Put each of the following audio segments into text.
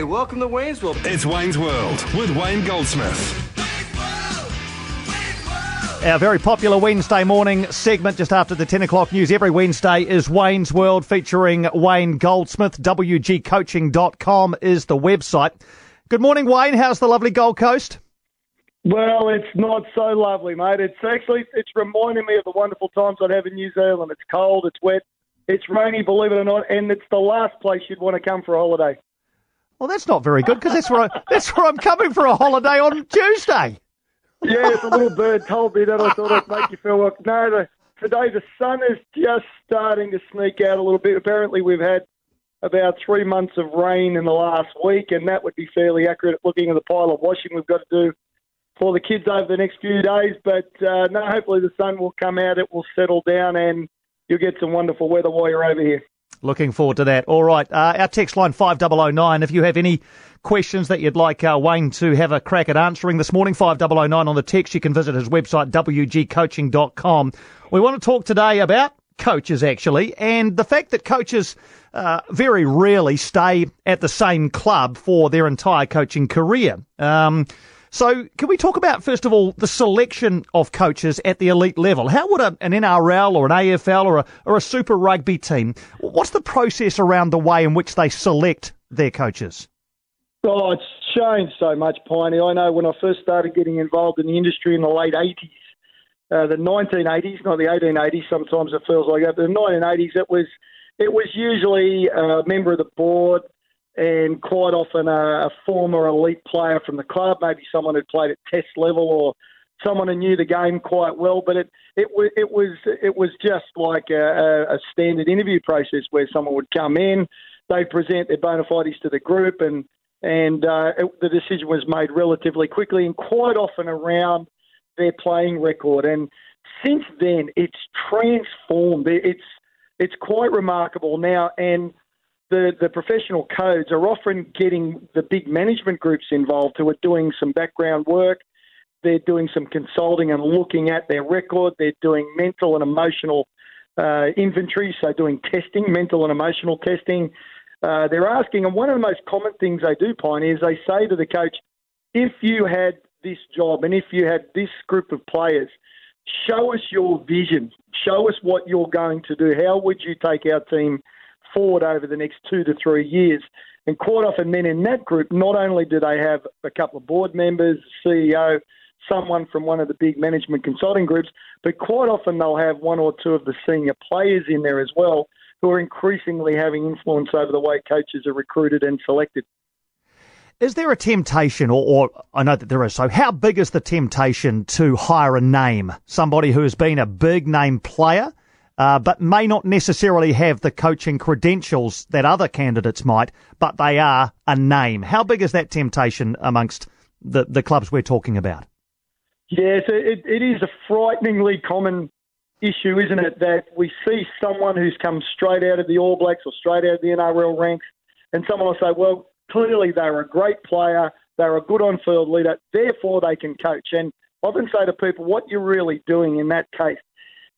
Okay, welcome to Wayne's World. It's Wayne's World with Wayne Goldsmith. Our very popular Wednesday morning segment just after the 10 o'clock news every Wednesday is Wayne's World featuring Wayne Goldsmith. WGCoaching.com is the website. Good morning, Wayne. How's the lovely Gold Coast? Well, it's not so lovely, mate. It's actually it's reminding me of the wonderful times I'd have in New Zealand. It's cold, it's wet, it's rainy, believe it or not, and it's the last place you'd want to come for a holiday. Well, that's not very good because that's where I, that's where I'm coming for a holiday on Tuesday. Yeah, the little bird told me that. I thought it'd make you feel like no. The, today the sun is just starting to sneak out a little bit. Apparently, we've had about three months of rain in the last week, and that would be fairly accurate looking at the pile of washing we've got to do for the kids over the next few days. But uh, no, hopefully the sun will come out, it will settle down, and you'll get some wonderful weather while you're over here. Looking forward to that. All right. Uh, our text line 5009. If you have any questions that you'd like uh, Wayne to have a crack at answering this morning, 5009 on the text, you can visit his website, wgcoaching.com. We want to talk today about coaches, actually, and the fact that coaches uh, very rarely stay at the same club for their entire coaching career. Um, so, can we talk about, first of all, the selection of coaches at the elite level? How would a, an NRL or an AFL or a, or a Super Rugby team, what's the process around the way in which they select their coaches? Oh, it's changed so much, Piney. I know when I first started getting involved in the industry in the late 80s, uh, the 1980s, not the 1880s, sometimes it feels like that, but the 1980s, it was, it was usually a member of the board, and quite often a, a, former elite player from the club, maybe someone who played at test level or someone who knew the game quite well. But it it, it was it was just like a, a standard interview process where someone would come in, they present their bona fides to the group, and and uh, it, the decision was made relatively quickly and quite often around their playing record. And since then, it's transformed. It's it's quite remarkable now, and the, the professional codes are often getting the big management groups involved who are doing some background work. They're doing some consulting and looking at their record. They're doing mental and emotional uh, inventory, so doing testing, mental and emotional testing. Uh, they're asking, and one of the most common things they do, Piney, is they say to the coach, if you had this job and if you had this group of players, show us your vision. Show us what you're going to do. How would you take our team forward over the next two to three years. And quite often, men in that group, not only do they have a couple of board members, CEO, someone from one of the big management consulting groups, but quite often they'll have one or two of the senior players in there as well who are increasingly having influence over the way coaches are recruited and selected. Is there a temptation, or, or, I know that there is, so how big is the temptation to hire a name, somebody who has been a big name player uh, but may not necessarily have the coaching credentials that other candidates might, but they are a name. How big is that temptation amongst the, the clubs we're talking about? Yes, it, it is a frighteningly common issue, isn't it? That we see someone who's come straight out of the All Blacks or straight out of the NRL ranks, and someone will say, well, clearly they're a great player, they're a good on field leader, therefore they can coach. And I often say to people, what you're really doing in that case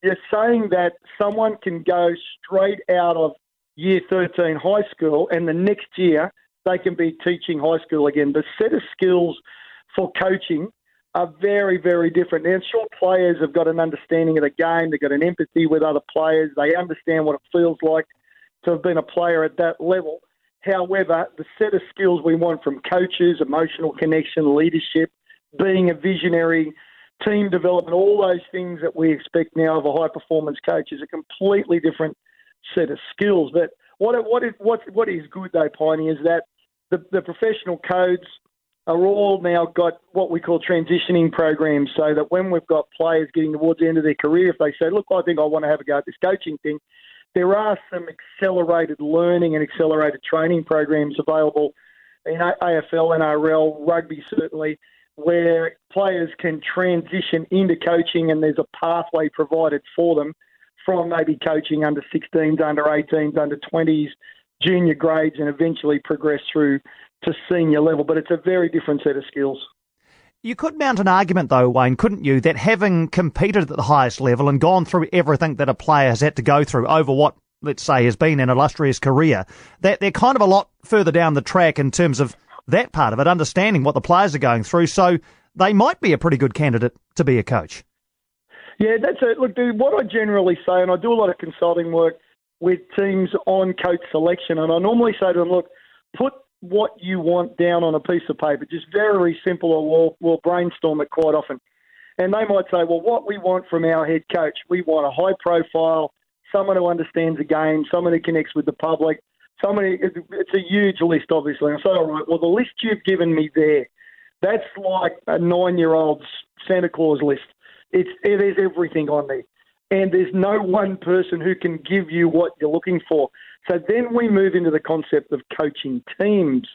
you're saying that someone can go straight out of year 13 high school and the next year they can be teaching high school again. The set of skills for coaching are very, very different. Now, sure, players have got an understanding of the game, they've got an empathy with other players, they understand what it feels like to have been a player at that level. However, the set of skills we want from coaches, emotional connection, leadership, being a visionary, team development, all those things that we expect now of a high performance coach is a completely different set of skills. But what what is what what is good though, Piney, is that the, the professional codes are all now got what we call transitioning programs so that when we've got players getting towards the end of their career, if they say, look, I think I want to have a go at this coaching thing, there are some accelerated learning and accelerated training programs available in AFL, NRL, rugby certainly, where players can transition into coaching and there's a pathway provided for them from maybe coaching under 16s, under 18s, under 20s, junior grades, and eventually progress through to senior level. But it's a very different set of skills. You could mount an argument, though, Wayne, couldn't you, that having competed at the highest level and gone through everything that a player has had to go through over what, let's say, has been an illustrious career, that they're kind of a lot further down the track in terms of that part of it, understanding what the players are going through. So they might be a pretty good candidate to be a coach. Yeah, that's it. Look, dude, what I generally say, and I do a lot of consulting work with teams on coach selection, and I normally say to them, look, put what you want down on a piece of paper, just very simple, or we'll, we'll brainstorm it quite often. And they might say, well, what we want from our head coach, we want a high profile, someone who understands the game, someone who connects with the public, somebody, it's a huge list, obviously. I say, all right, well, the list you've given me there, that's like a nine year old's Santa Claus list. It's there's everything on there, and there's no one person who can give you what you're looking for. So then we move into the concept of coaching teams.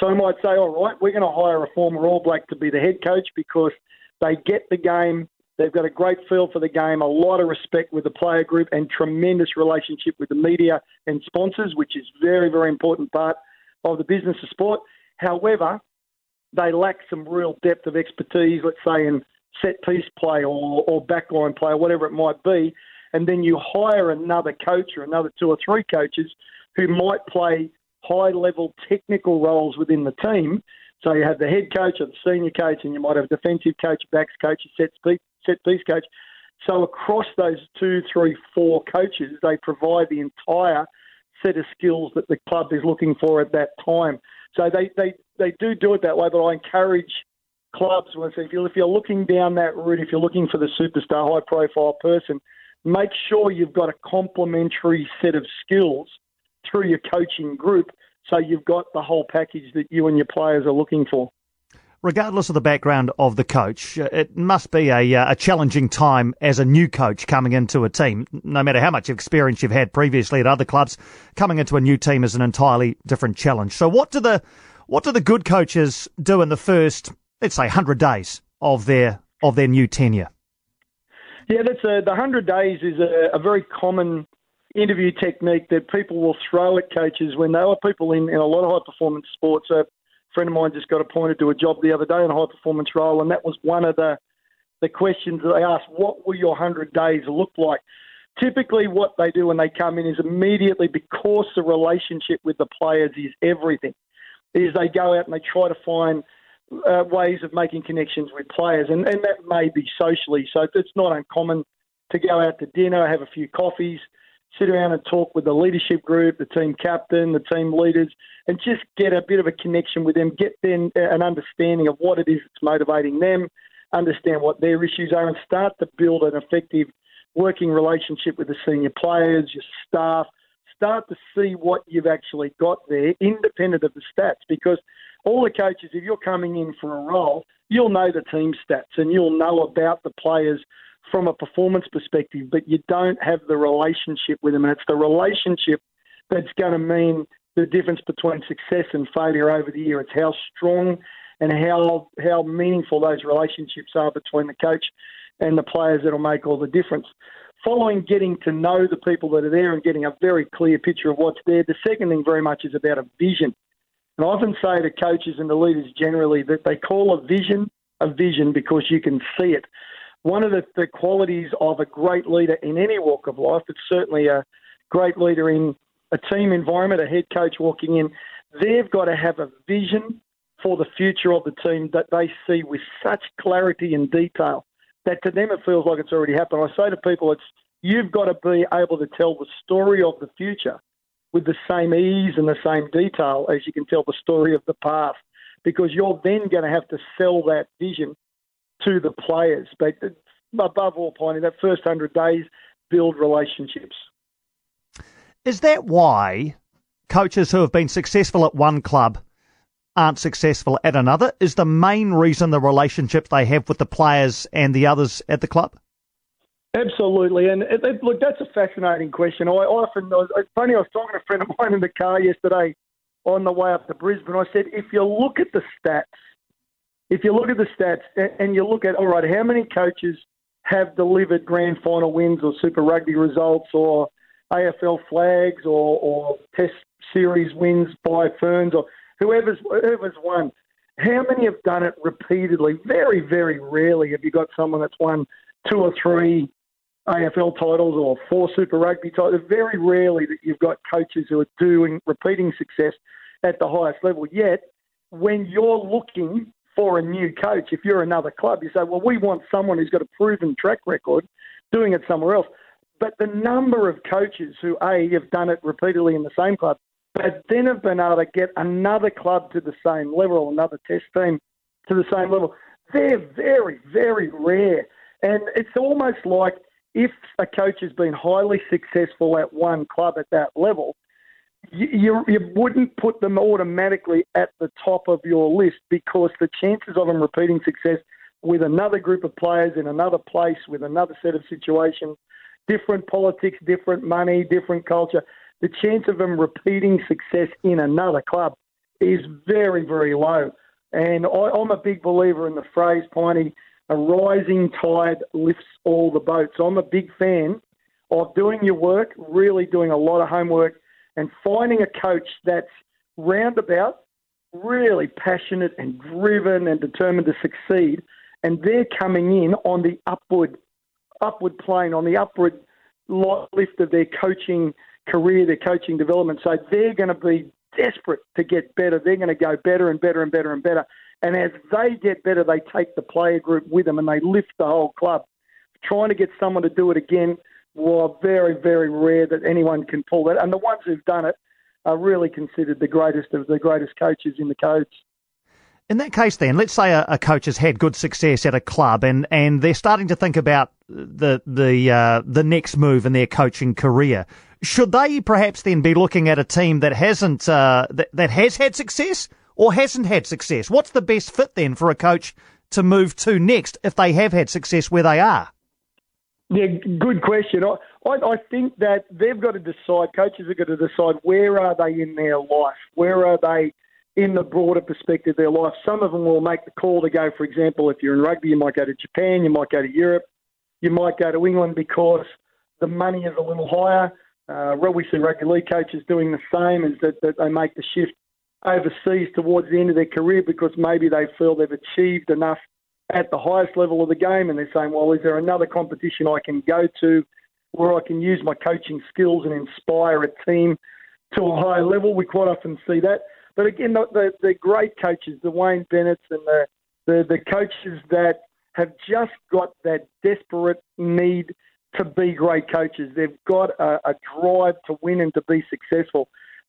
So I might say, all right, we're going to hire a former All Black to be the head coach because they get the game, they've got a great feel for the game, a lot of respect with the player group, and tremendous relationship with the media and sponsors, which is very, very important part of the business of sport. However, they lack some real depth of expertise, let's say in set piece play or, or backline play or whatever it might be, and then you hire another coach or another two or three coaches who might play high level technical roles within the team. So you have the head coach or the senior coach, and you might have a defensive coach, backs coach, a set piece, set piece coach. So across those two, three, four coaches, they provide the entire set of skills that the club is looking for at that time. So they, they, they do do it that way, but I encourage clubs, if you're, if you're looking down that route, if you're looking for the superstar, high profile person, make sure you've got a complementary set of skills through your coaching group so you've got the whole package that you and your players are looking for. Regardless of the background of the coach, uh, it must be a, uh, a challenging time as a new coach coming into a team. No matter how much experience you've had previously at other clubs, coming into a new team is an entirely different challenge. So, what do the what do the good coaches do in the first let's say, 100 days of their of their new tenure? Yeah, that's a, the 100 days is a, a, very common interview technique that people will throw at coaches when they are people in, in a lot of high performance sports. A friend of mine just got appointed to a job the other day in a high performance role, and that was one of the the questions that they asked: What will your 100 days look like? Typically, what they do when they come in is immediately, because the relationship with the players is everything, is they go out and they try to find uh, ways of making connections with players, and, and that may be socially. So it's not uncommon to go out to dinner, have a few coffees, sit around and talk with the leadership group, the team captain, the team leaders, and just get a bit of a connection with them, get them uh, an understanding of what it is that's motivating them, understand what their issues are, and start to build an effective working relationship with the senior players, your staff. Start to see what you've actually got there, independent of the stats, because all the coaches, if you're coming in for a role, you'll know the team stats and you'll know about the players from a performance perspective, but you don't have the relationship with them. And it's the relationship that's going to mean the difference between success and failure over the year. It's how strong and how how meaningful those relationships are between the coach and the players that'll make all the difference. Following getting to know the people that are there and getting a very clear picture of what's there, the second thing very much is about a vision. And I often say to coaches and the leaders generally that they call a vision a vision because you can see it. One of the, the qualities of a great leader in any walk of life, but certainly a great leader in a team environment, a head coach walking in, they've got to have a vision for the future of the team that they see with such clarity and detail that to them it feels like it's already happened. I say to people, it's you've got to be able to tell the story of the future with the same ease and the same detail as you can tell the story of the past, because you're then going to have to sell that vision to the players. But above all, Piney, that first 100 days, build relationships. Is that why coaches who have been successful at one club aren't successful at another is the main reason the relationship they have with the players and the others at the club? Absolutely, and it, it, look, that's a fascinating question. I often, funny, I was talking to a friend of mine in the car yesterday on the way up to Brisbane. I said, if you look at the stats, if you look at the stats and you look at, all right, how many coaches have delivered grand final wins or Super Rugby results or AFL flags or, or Test series wins by Ferns or whoever's whoever's won. How many have done it repeatedly? Very, very rarely have you got someone that's won two or three AFL titles or four Super Rugby titles. Very rarely that you've got coaches who are doing repeating success at the highest level. Yet, when you're looking for a new coach, if you're another club, you say, well, we want someone who's got a proven track record doing it somewhere else. But the number of coaches who, A, have done it repeatedly in the same club, but then have been able to get another club to the same level, or another test team to the same level, they're very, very rare. And it's almost like if a coach has been highly successful at one club at that level, you, you, wouldn't put them automatically at the top of your list because the chances of them repeating success with another group of players in another place with another set of situations, different politics, different money, different culture, the chance of them repeating success in another club is very, very low. And I, am a big believer in the phrase, Piney, a rising tide lifts all the boats. I'm a big fan of doing your work, really doing a lot of homework, and finding a coach that's roundabout, really passionate and driven and determined to succeed, and they're coming in on the upward upward plane, on the upward lift of their coaching career, their coaching development. So they're going to be desperate to get better. They're going to go better and better and better and better. And as they get better, they take the player group with them and they lift the whole club. Trying to get someone to do it again, well, very, very rare that anyone can pull that. And the ones who've done it are really considered the greatest of the greatest coaches in the codes. In that case, then, let's say a, a, coach has had good success at a club, and, and they're starting to think about the the uh, the next move in their coaching career. Should they perhaps then be looking at a team that hasn't uh, that, that has had success or hasn't had success? What's the best fit then for a coach to move to next if they have had success where they are? Yeah, good question. I, I, I think that they've got to decide. Coaches have got to decide where are they in their life, where are they in the broader perspective of their life. Some of them will make the call to go. For example, if you're in rugby, you might go to Japan, you might go to Europe, you might go to England because the money is a little higher. Uh, we see rugby league coaches doing the same, is that, that they make the shift overseas towards the end of their career because maybe they feel they've achieved enough at the highest level of the game, and they're saying, well, is there another competition I can go to where I can use my coaching skills and inspire a team to a higher level? We quite often see that. But again, the, the, the great coaches, the Wayne Bennett's and the, the, the coaches that have just got that desperate need to be great coaches. They've got a, a drive to win and to be successful.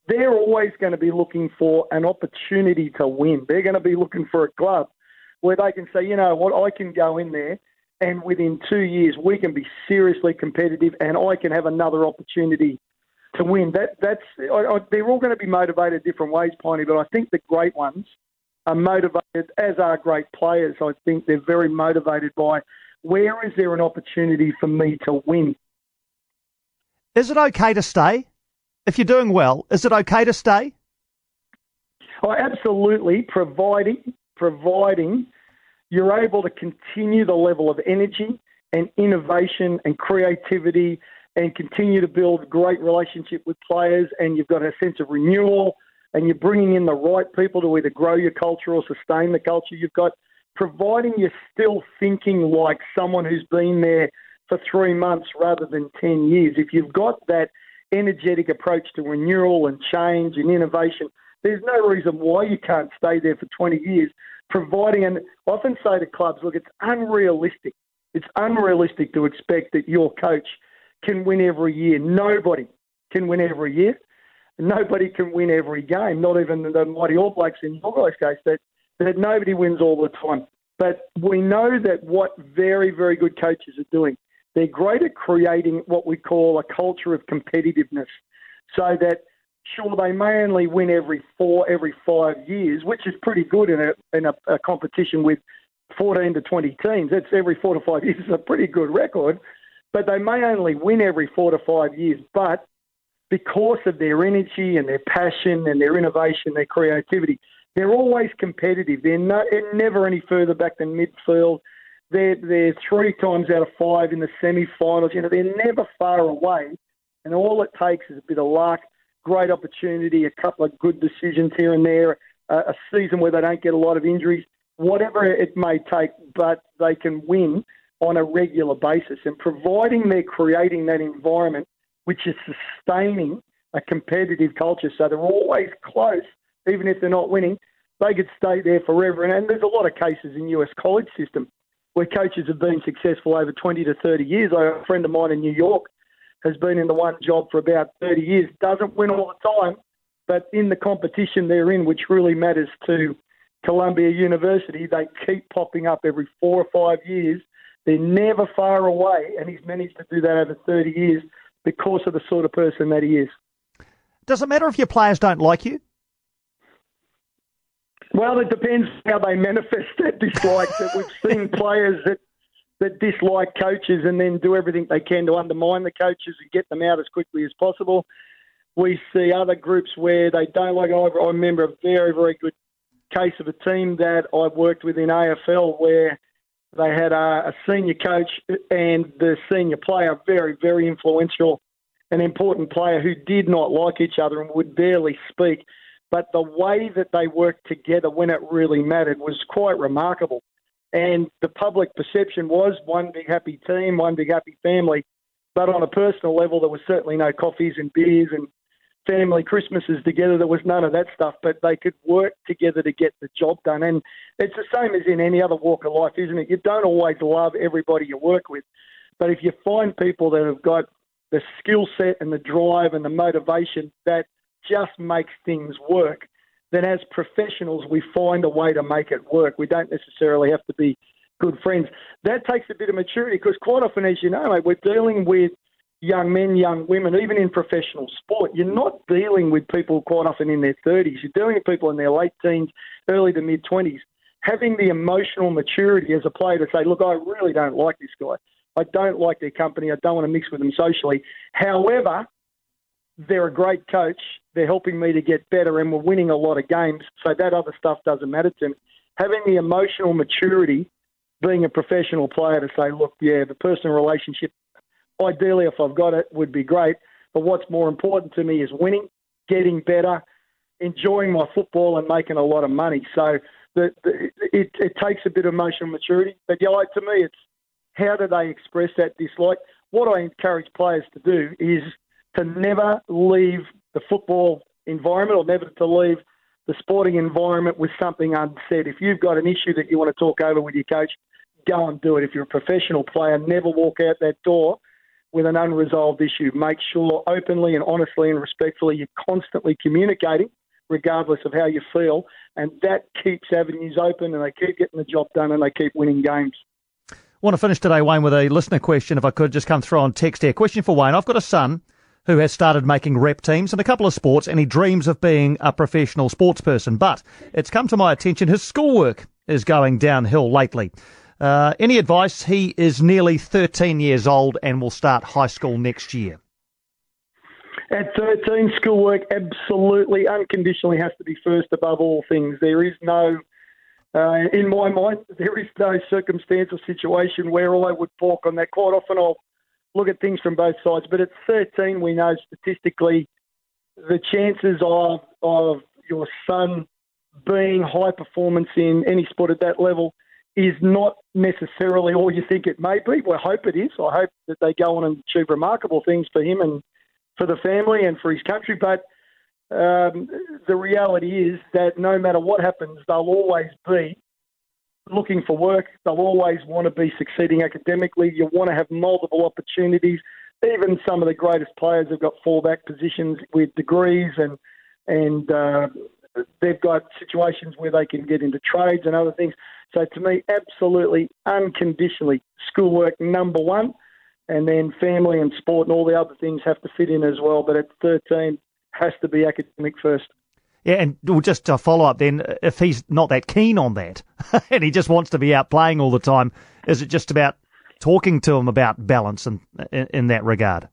They're always going to be looking for an opportunity to win. They're going to be looking for a club where they can say, you know what, I can go in there and within two years we can be seriously competitive and I can have another opportunity to win. That that's I, I, they're all going to be motivated different ways, Piney. But I think the great ones are motivated, as are great players. I think they're very motivated by where is there an opportunity for me to win? Is it okay to stay? If you're doing well, is it okay to stay? Oh, absolutely, providing providing you're able to continue the level of energy and innovation and creativity and continue to build great relationship with players and you've got a sense of renewal and you're bringing in the right people to either grow your culture or sustain the culture you've got providing you're still thinking like someone who's been there for three months rather than 10 years, if you've got that energetic approach to renewal and change and innovation, there's no reason why you can't stay there for 20 years. Providing, and often say to clubs, look, it's unrealistic. It's unrealistic to expect that your coach can win every year. Nobody can win every year. Nobody can win every game, not even the mighty All Blacks in your guys' case. That that nobody wins all the time. But we know that what very, very good coaches are doing, they're great at creating what we call a culture of competitiveness so that Sure, they may only win every four, every five years, which is pretty good in a in a, a competition with 14 to 20 teams. That's every four to five years is a pretty good record. But they may only win every four to five years. But because of their energy and their passion and their innovation, their creativity, they're always competitive. They're, no, they're never any further back than midfield. They're, they're three times out of five in the semi-finals. You know, they're never far away. And all it takes is a bit of luck, great opportunity, a couple of good decisions here and there, a, a season where they don't get a lot of injuries, whatever it may take, but they can win on a regular basis. And providing they're creating that environment which is sustaining a competitive culture, so they're always close, even if they're not winning, they could stay there forever. And, and there's a lot of cases in US college system where coaches have been successful over 20 to 30 years. A friend of mine in New York has been in the one job for about 30 years, doesn't win all the time, but in the competition they're in, which really matters to Columbia University, they keep popping up every four or five years. They're never far away, and he's managed to do that over 30 years because of the sort of person that he is. Does it matter if your players don't like you? Well, it depends how they manifest that dislike. that we've seen players that that dislike coaches and then do everything they can to undermine the coaches and get them out as quickly as possible. We see other groups where they don't like. I remember a very, very good case of a team that I worked with in AFL where they had a, a senior coach and the senior player, very, very influential and important player who did not like each other and would barely speak. But the way that they worked together when it really mattered was quite remarkable. And the public perception was one big happy team, one big happy family. But on a personal level, there was certainly no coffees and beers and family Christmases together. There was none of that stuff, but they could work together to get the job done. And it's the same as in any other walk of life, isn't it? You don't always love everybody you work with, but if you find people that have got the skill set and the drive and the motivation that just makes things work, then as professionals, we find a way to make it work. We don't necessarily have to be good friends. That takes a bit of maturity because quite often, as you know, mate, we're dealing with young men, young women, even in professional sport, you're not dealing with people quite often in their 30s. You're dealing with people in their late teens, early to mid 20s. Having the emotional maturity as a player to say, look, I really don't like this guy. I don't like their company. I don't want to mix with them socially. However, they're a great coach. They're helping me to get better, and we're winning a lot of games. So that other stuff doesn't matter to me. Having the emotional maturity, being a professional player, to say, look, yeah, the personal relationship ideally, if I've got it, would be great. But what's more important to me is winning, getting better, enjoying my football, and making a lot of money. So the, the, it, it takes a bit of emotional maturity. But yeah, like, to me, it's how do they express that dislike? What I encourage players to do is to never leave the football environment or never to leave the sporting environment with something unsaid. If you've got an issue that you want to talk over with your coach, go and do it. If you're a professional player, never walk out that door with an unresolved issue. Make sure openly and honestly and respectfully you're constantly communicating, regardless of how you feel, and that keeps avenues open and they keep getting the job done and they keep winning games. I want to finish today, Wayne, with a listener question, if I could just come through on text here. Question for Wayne. I've got a son who has started making rep teams in a couple of sports and he dreams of being a professional sports person, but it's come to my attention his schoolwork is going downhill lately. Uh, any advice? He is nearly 13 years old and will start high school next year. At 13, schoolwork absolutely, unconditionally has to be first above all things. There is no, uh, in my mind, there is no circumstance or situation where I would talk on that. Quite often I'll look at things from both sides, but at 13, we know statistically the chances of, of your son being high performance in any sport at that level is not necessarily all you think it may be. Well, I hope it is. I hope that they go on and achieve remarkable things for him and for the family and for his country. But um, the reality is that no matter what happens, they'll always be looking for work. They'll always want to be succeeding academically. You want to have multiple opportunities. Even some of the greatest players have got fallback positions with degrees and and uh, they've got situations where they can get into trades and other things. So to me, absolutely unconditionally, schoolwork number one, and then family and sport and all the other things have to fit in as well. But at 13, has to be academic first. Yeah, and just to follow up then, uh, if he's not that keen on that and he just wants to be out playing all the time, is it just about talking to him about balance and in, in that regard?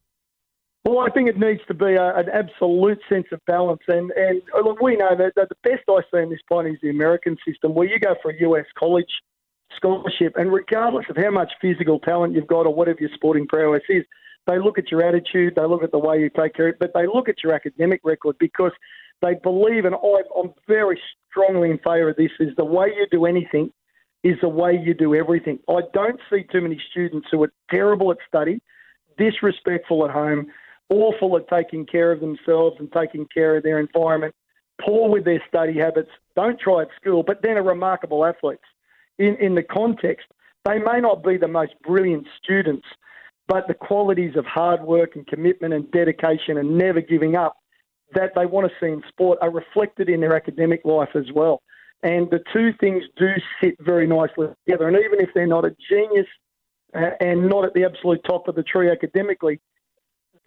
Well, I think it needs to be a, an absolute sense of balance. And, and uh, look, we know that, that the best I see in this point is the American system, where you go for a US college scholarship, and regardless of how much physical talent you've got or whatever your sporting prowess is, they look at your attitude, they look at the way you take care of it, but they look at your academic record because they believe, and I'm very strongly in favour of this, is the way you do anything is the way you do everything. I don't see too many students who are terrible at study, disrespectful at home, awful at taking care of themselves and taking care of their environment, poor with their study habits, don't try at school, but then are remarkable athletes. In, in the context, they may not be the most brilliant students, but the qualities of hard work and commitment and dedication and never giving up that they want to see in sport are reflected in their academic life as well. And the two things do sit very nicely together. And even if they're not a genius uh, and not at the absolute top of the tree academically,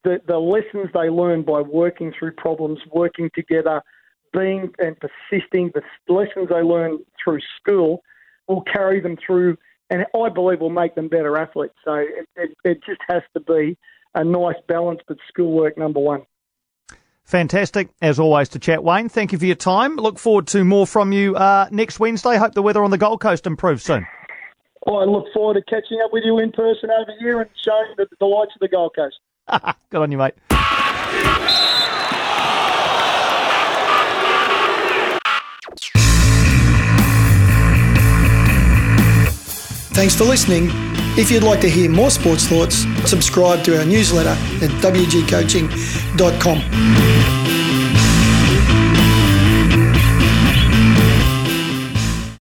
the, the lessons they learn by working through problems, working together, being and persisting, the lessons they learn through school will carry them through and I believe will make them better athletes. So it, it, it just has to be a nice balance, but schoolwork number one. Fantastic, as always, to chat, Wayne. Thank you for your time. Look forward to more from you uh, next Wednesday. Hope the weather on the Gold Coast improves soon. I look forward to catching up with you in person over here and showing the delights of the Gold Coast. Good on you, mate. Thanks for listening. If you'd like to hear more sports thoughts, subscribe to our newsletter at wgcoaching.com.